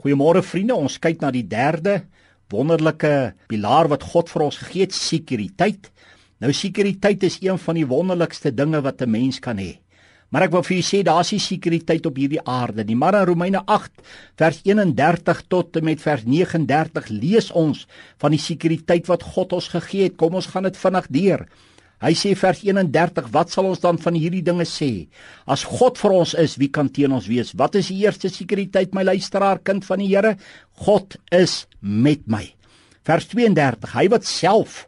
Goeiemôre vriende, ons kyk na die derde wonderlike pilaar wat God vir ons gegee het, sekuriteit. Nou sekuriteit is een van die wonderlikste dinge wat 'n mens kan hê. Maar ek wil vir julle sê daar's nie sekuriteit op hierdie aarde nie. Maar in Romeine 8 vers 31 tot en met vers 39 lees ons van die sekuriteit wat God ons gegee het. Kom ons gaan dit vinnig deur. Hy sê vers 31, wat sal ons dan van hierdie dinge sê? As God vir ons is, wie kan teen ons wees? Wat is die eerste sekuriteit, my luisteraar, kind van die Here? God is met my. Vers 32, hy wat self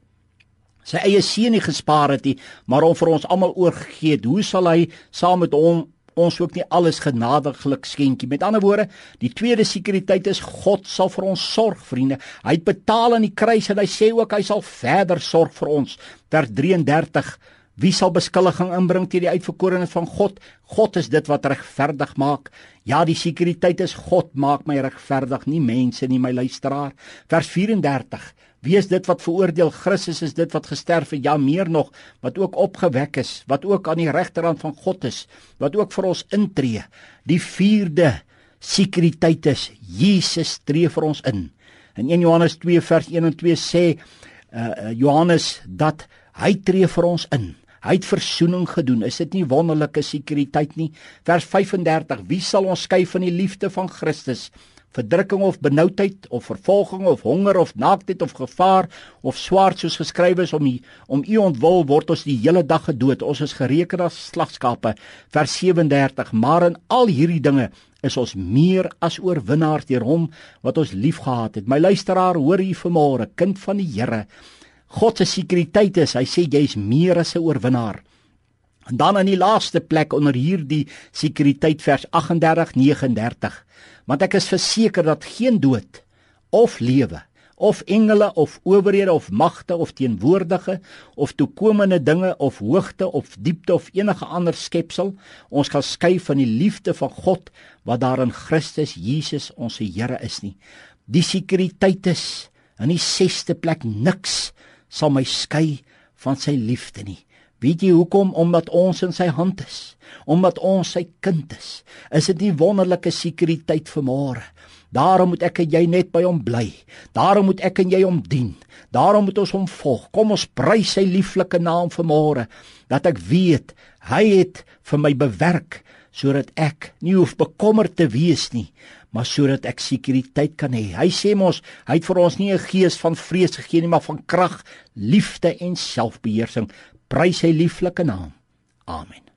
sy eie seun nie gespaar het nie, maar hom vir ons almal oorgegee het, hoe sal hy saam met hom ons ook nie alles genadiglik skenkie. Met ander woorde, die tweede sekuriteit is God sal vir ons sorg, vriende. Hy het betaal aan die kruis en hy sê ook hy sal verder sorg vir ons. Vers 33 Wie sal beskuldiging inbring teen die uitverkorenes van God? God is dit wat regverdig maak. Ja, die sekuriteit is God maak my regverdig, nie mense nie, my luisteraar. Vers 34 Wie is dit wat veroordeel? Christus is dit wat gesterf het, ja meer nog, wat ook opgewek is, wat ook aan die regterhand van God is, wat ook vir ons intree. Die vierde sekuriteit is Jesus tree vir ons in. In 1 Johannes 2 vers 1 en 2 sê uh, Johannes dat hy tree vir ons in. Hy het verzoening gedoen. Is dit nie wonderlike sekuriteit nie? Vers 35: Wie sal ons skei van die liefde van Christus? verdrukking of benoudheid of vervolging of honger of naaktheid of gevaar of swaard soos geskrywe is om die, om u ontwil word ons die hele dag gedood ons is gereken as slagskape vers 37 maar in al hierdie dinge is ons meer as oorwinnaars deur hom wat ons liefgehad het my luisteraar hoor hier vanmôre kind van die Here God se sekuriteit is hy sê jy's meer as 'n oorwinnaar. En dan in die laaste plek onder hierdie sekuriteit vers 38 39 want ek is verseker dat geen dood of lewe of engele of owerhede of magte of teenwoordige of toekomende dinge of hoogte of diepte of enige ander skepsel ons kan skei van die liefde van God wat daar in Christus Jesus ons Here is nie. Die sekuriteit is in die sesde plek niks sal my skei van sy liefde nie Weet jy hoekom? Omdat ons in sy hand is. Omdat ons sy kind is. Is dit nie wonderlike sekuriteit vir môre? Daarom moet ek en jy net by hom bly. Daarom moet ek en jy hom dien. Daarom moet ons hom volg. Kom ons prys sy lieflike naam vir môre dat ek weet hy het vir my bewerk sodat ek nie hoef bekommerd te wees nie maar sodat ek sekuriteit kan hê. Hy sê mos, hy het vir ons nie 'n gees van vrees gegee nie, maar van krag, liefde en selfbeheersing. Prys sy lieflike naam. Amen.